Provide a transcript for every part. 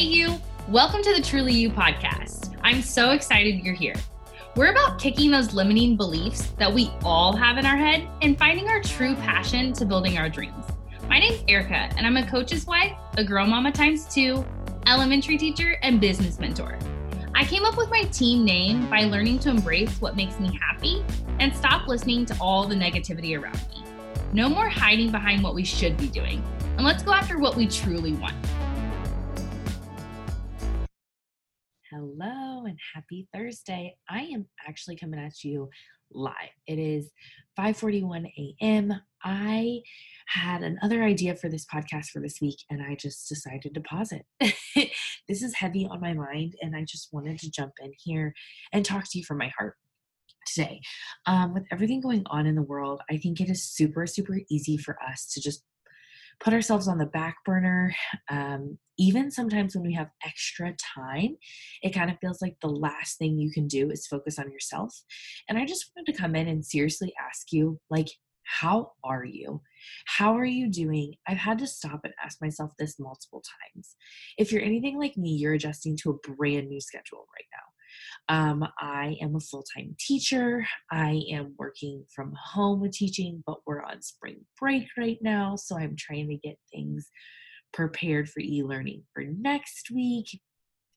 Hey, you. Welcome to the Truly You podcast. I'm so excited you're here. We're about kicking those limiting beliefs that we all have in our head and finding our true passion to building our dreams. My name's Erica, and I'm a coach's wife, a girl mama times two, elementary teacher, and business mentor. I came up with my team name by learning to embrace what makes me happy and stop listening to all the negativity around me. No more hiding behind what we should be doing, and let's go after what we truly want. Hello and happy Thursday. I am actually coming at you live. It is 5:41 a.m. I had another idea for this podcast for this week and I just decided to pause it. this is heavy on my mind and I just wanted to jump in here and talk to you from my heart today. Um, with everything going on in the world, I think it is super, super easy for us to just put ourselves on the back burner. Um, even sometimes when we have extra time, it kind of feels like the last thing you can do is focus on yourself. And I just wanted to come in and seriously ask you, like, how are you? How are you doing? I've had to stop and ask myself this multiple times. If you're anything like me, you're adjusting to a brand new schedule right now. Um, I am a full time teacher. I am working from home with teaching, but we're on spring break right now. So I'm trying to get things prepared for e learning for next week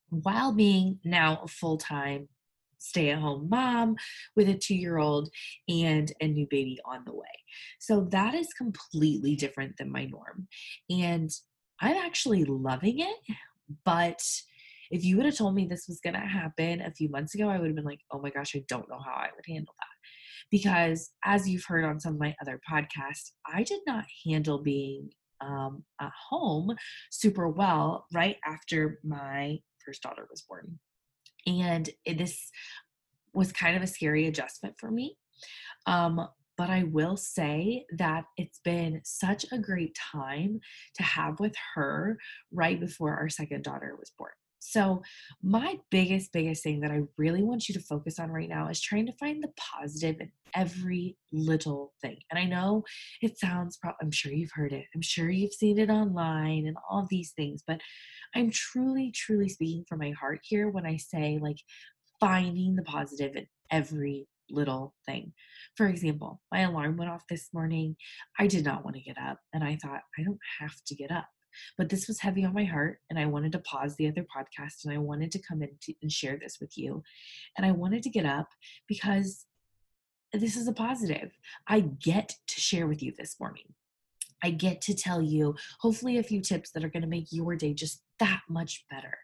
while being now a full time stay at home mom with a two year old and a new baby on the way. So that is completely different than my norm. And I'm actually loving it, but if you would have told me this was going to happen a few months ago, I would have been like, oh my gosh, I don't know how I would handle that. Because as you've heard on some of my other podcasts, I did not handle being um, at home super well right after my first daughter was born. And this was kind of a scary adjustment for me. Um, but I will say that it's been such a great time to have with her right before our second daughter was born. So, my biggest, biggest thing that I really want you to focus on right now is trying to find the positive in every little thing. And I know it sounds, I'm sure you've heard it, I'm sure you've seen it online and all these things, but I'm truly, truly speaking from my heart here when I say, like, finding the positive in every little thing. For example, my alarm went off this morning. I did not want to get up, and I thought, I don't have to get up. But this was heavy on my heart, and I wanted to pause the other podcast and I wanted to come in to, and share this with you. And I wanted to get up because this is a positive. I get to share with you this morning. I get to tell you, hopefully, a few tips that are going to make your day just that much better.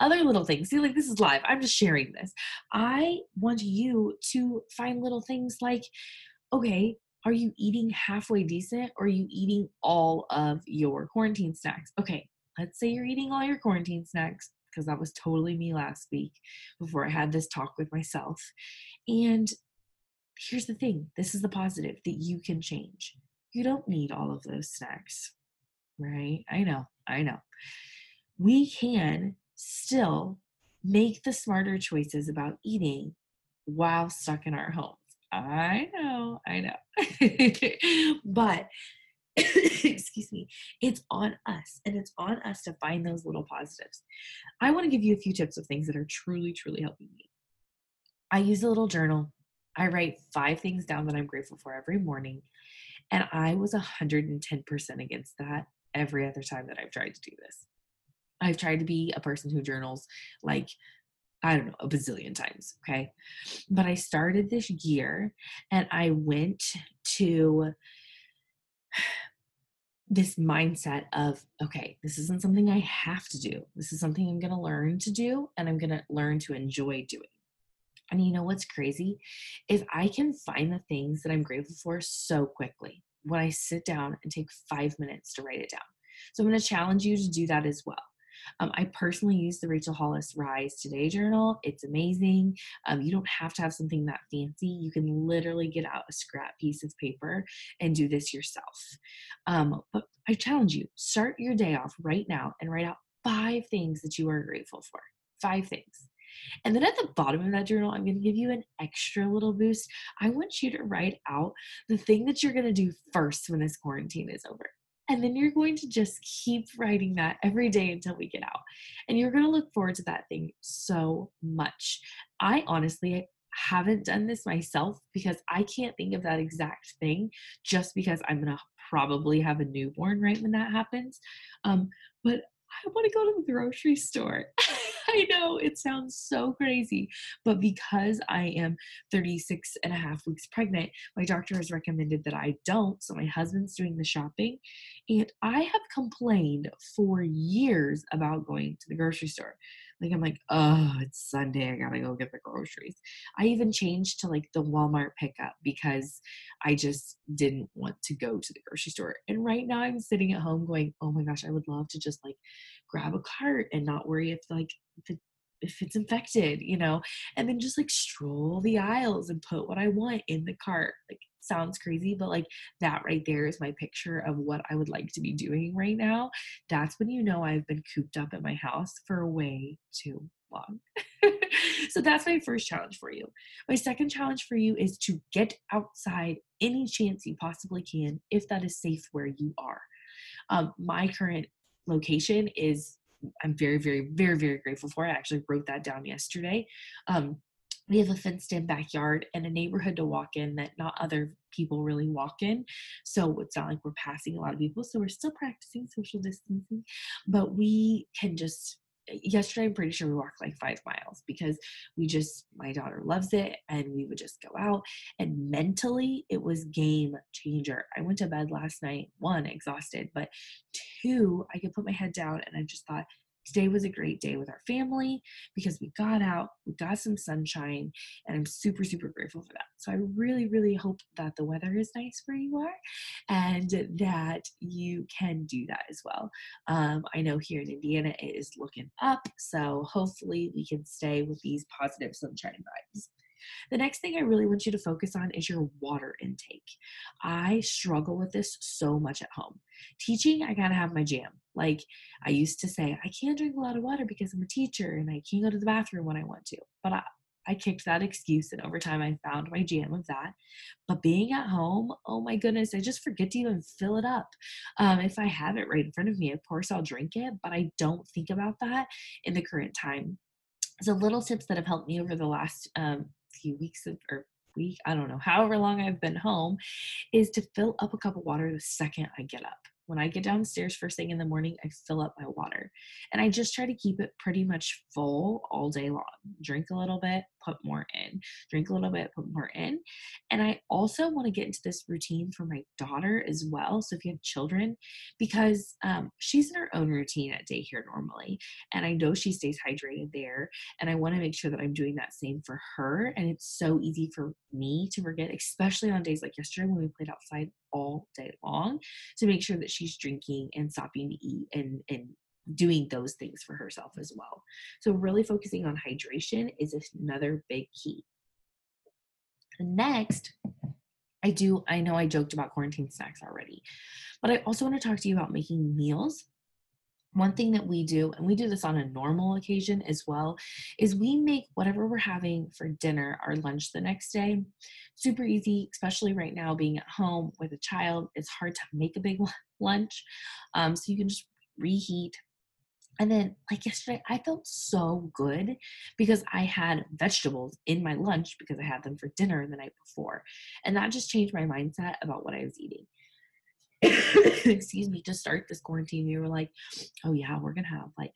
Other little things. See, like this is live. I'm just sharing this. I want you to find little things like, okay, are you eating halfway decent or are you eating all of your quarantine snacks? Okay, let's say you're eating all your quarantine snacks because that was totally me last week before I had this talk with myself. And here's the thing this is the positive that you can change. You don't need all of those snacks, right? I know, I know. We can still make the smarter choices about eating while stuck in our home. I know, I know. but excuse me, it's on us and it's on us to find those little positives. I want to give you a few tips of things that are truly, truly helping me. I use a little journal. I write five things down that I'm grateful for every morning. And I was 110% against that every other time that I've tried to do this. I've tried to be a person who journals like I don't know, a bazillion times. Okay. But I started this year and I went to this mindset of, okay, this isn't something I have to do. This is something I'm going to learn to do and I'm going to learn to enjoy doing. And you know what's crazy is I can find the things that I'm grateful for so quickly when I sit down and take five minutes to write it down. So I'm going to challenge you to do that as well. Um, I personally use the Rachel Hollis Rise Today journal. It's amazing. Um, you don't have to have something that fancy. You can literally get out a scrap piece of paper and do this yourself. Um, but I challenge you start your day off right now and write out five things that you are grateful for. Five things. And then at the bottom of that journal, I'm going to give you an extra little boost. I want you to write out the thing that you're going to do first when this quarantine is over And then you're going to just keep writing that every day until we get out. And you're going to look forward to that thing so much. I honestly haven't done this myself because I can't think of that exact thing just because I'm going to probably have a newborn right when that happens. Um, but I want to go to the grocery store. I know it sounds so crazy, but because I am 36 and a half weeks pregnant, my doctor has recommended that I don't. So my husband's doing the shopping. And I have complained for years about going to the grocery store. Like I'm like, oh, it's Sunday. I gotta go get the groceries. I even changed to like the Walmart pickup because I just didn't want to go to the grocery store. And right now I'm sitting at home going, oh my gosh, I would love to just like grab a cart and not worry if like if, if it's infected, you know, and then just like stroll the aisles and put what I want in the cart. Like sounds crazy, but like that right there is my picture of what I would like to be doing right now. That's when you know I've been cooped up at my house for way too long. so that's my first challenge for you. My second challenge for you is to get outside any chance you possibly can if that is safe where you are. Um, my current location is I'm very, very, very, very grateful for. I actually wrote that down yesterday. Um, we have a fenced in backyard and a neighborhood to walk in that not other people really walk in. So it's not like we're passing a lot of people. So we're still practicing social distancing, but we can just yesterday i'm pretty sure we walked like five miles because we just my daughter loves it and we would just go out and mentally it was game changer i went to bed last night one exhausted but two i could put my head down and i just thought Today was a great day with our family because we got out, we got some sunshine, and I'm super, super grateful for that. So I really, really hope that the weather is nice where you are and that you can do that as well. Um, I know here in Indiana it is looking up, so hopefully we can stay with these positive sunshine vibes. The next thing I really want you to focus on is your water intake. I struggle with this so much at home. Teaching, I gotta have my jam. Like I used to say, I can't drink a lot of water because I'm a teacher and I can't go to the bathroom when I want to. But I, I kicked that excuse, and over time, I found my jam of that. But being at home, oh my goodness, I just forget to even fill it up. Um, if I have it right in front of me, of course, I'll drink it, but I don't think about that in the current time. So, little tips that have helped me over the last um, few weeks of, or week, I don't know, however long I've been home, is to fill up a cup of water the second I get up. When I get downstairs first thing in the morning, I fill up my water. And I just try to keep it pretty much full all day long. Drink a little bit, put more in. Drink a little bit, put more in. And I also want to get into this routine for my daughter as well. So if you have children, because um, she's in her own routine at daycare normally. And I know she stays hydrated there. And I want to make sure that I'm doing that same for her. And it's so easy for me to forget, especially on days like yesterday when we played outside all day long, to make sure that she's drinking and stopping to eat and, and doing those things for herself as well. So, really focusing on hydration is another big key. Next, I do, I know I joked about quarantine snacks already, but I also want to talk to you about making meals. One thing that we do, and we do this on a normal occasion as well, is we make whatever we're having for dinner or lunch the next day. Super easy, especially right now being at home with a child. It's hard to make a big lunch. Um, so you can just reheat, and then, like yesterday, I felt so good because I had vegetables in my lunch because I had them for dinner the night before. And that just changed my mindset about what I was eating. Excuse me, to start this quarantine, we were like, oh, yeah, we're to have like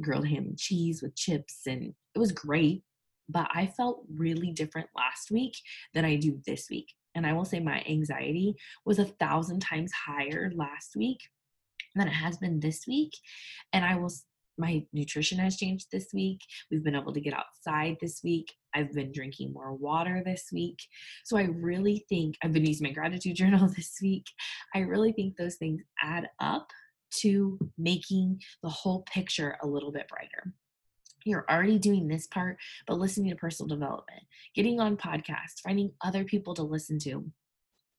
grilled ham and cheese with chips. And it was great. But I felt really different last week than I do this week. And I will say my anxiety was a thousand times higher last week than it has been this week. And I will, my nutrition has changed this week. We've been able to get outside this week. I've been drinking more water this week. So I really think I've been using my gratitude journal this week. I really think those things add up to making the whole picture a little bit brighter you're already doing this part, but listening to personal development, getting on podcasts, finding other people to listen to,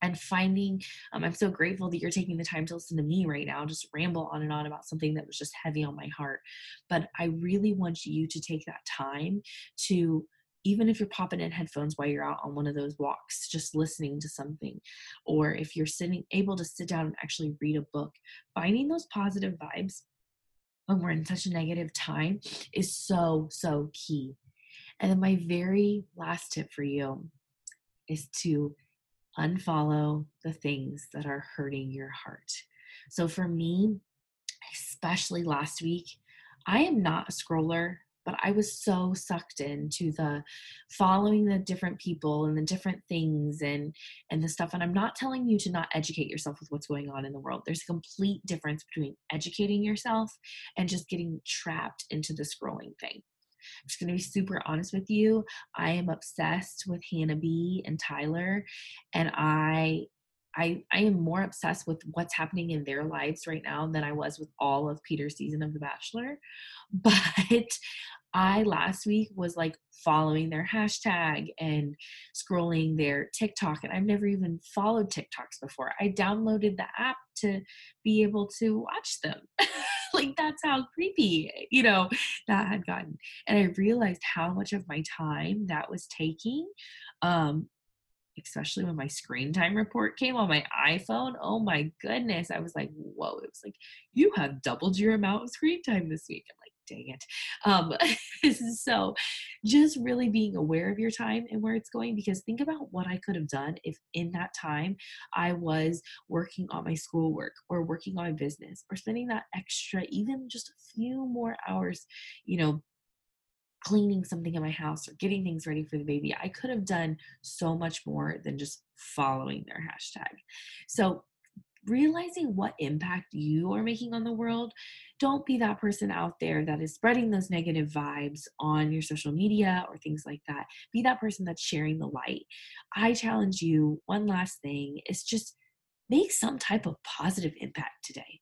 and finding um, i'm so grateful that you're taking the time to listen to me right now just ramble on and on about something that was just heavy on my heart but i really want you to take that time to even if you're popping in headphones while you're out on one of those walks, just listening to something, or if you're sitting able to sit down and actually read a book, finding those positive vibes when we're in such a negative time is so, so key. And then my very last tip for you is to unfollow the things that are hurting your heart. So for me, especially last week, I am not a scroller but I was so sucked into the following the different people and the different things and and the stuff and I'm not telling you to not educate yourself with what's going on in the world. There's a complete difference between educating yourself and just getting trapped into the scrolling thing. I'm just going to be super honest with you. I am obsessed with Hannah B and Tyler and I I, I am more obsessed with what's happening in their lives right now than I was with all of Peter's season of The Bachelor. But I last week was like following their hashtag and scrolling their TikTok, and I've never even followed TikToks before. I downloaded the app to be able to watch them. like that's how creepy, you know, that had gotten. And I realized how much of my time that was taking. Um, especially when my screen time report came on my iPhone. Oh my goodness. I was like, whoa. It was like, you have doubled your amount of screen time this week. I'm like, dang it. Um, so just really being aware of your time and where it's going because think about what I could have done if in that time I was working on my schoolwork or working on my business or spending that extra, even just a few more hours, you know, cleaning something in my house or getting things ready for the baby. I could have done so much more than just following their hashtag. So realizing what impact you are making on the world don't be that person out there that is spreading those negative vibes on your social media or things like that. Be that person that's sharing the light. I challenge you one last thing is just make some type of positive impact today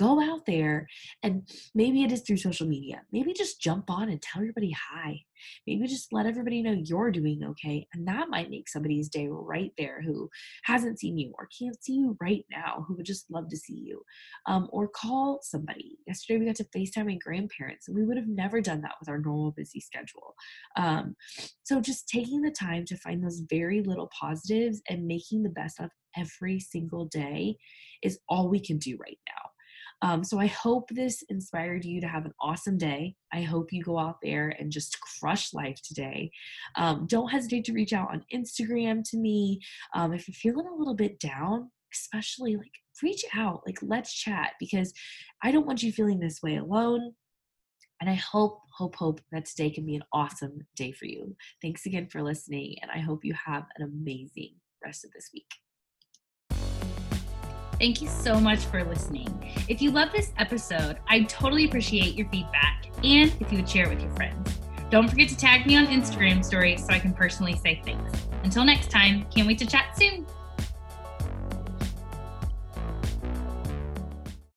go out there and maybe it is through social media. Maybe just jump on and tell everybody hi. Maybe just let everybody know you're doing okay. And that might make somebody's day right there who hasn't seen you or can't see you right now, who would just love to see you. Um, or call somebody. Yesterday we got to FaceTime my grandparents, and we would have never done that with our normal busy schedule. Um, so just taking the time to find those very little positives and making the best of every single day is all we can do right now. Um, so I hope this inspired you to have an awesome day. I hope you go out there and just crush life today. Um, don't hesitate to reach out on Instagram to me. Um, if you're feeling a little bit down, especially like reach out, like let's chat because I don't want you feeling this way alone. And I hope, hope, hope that today can be an awesome day for you. Thanks again for listening, and I hope you have an amazing rest of this week. Thank you so much for listening. If you love this episode, I'd totally appreciate your feedback and if you would share it with your friends. Don't forget to tag me on Instagram stories so I can personally say thanks. Until next time, can't wait to chat soon.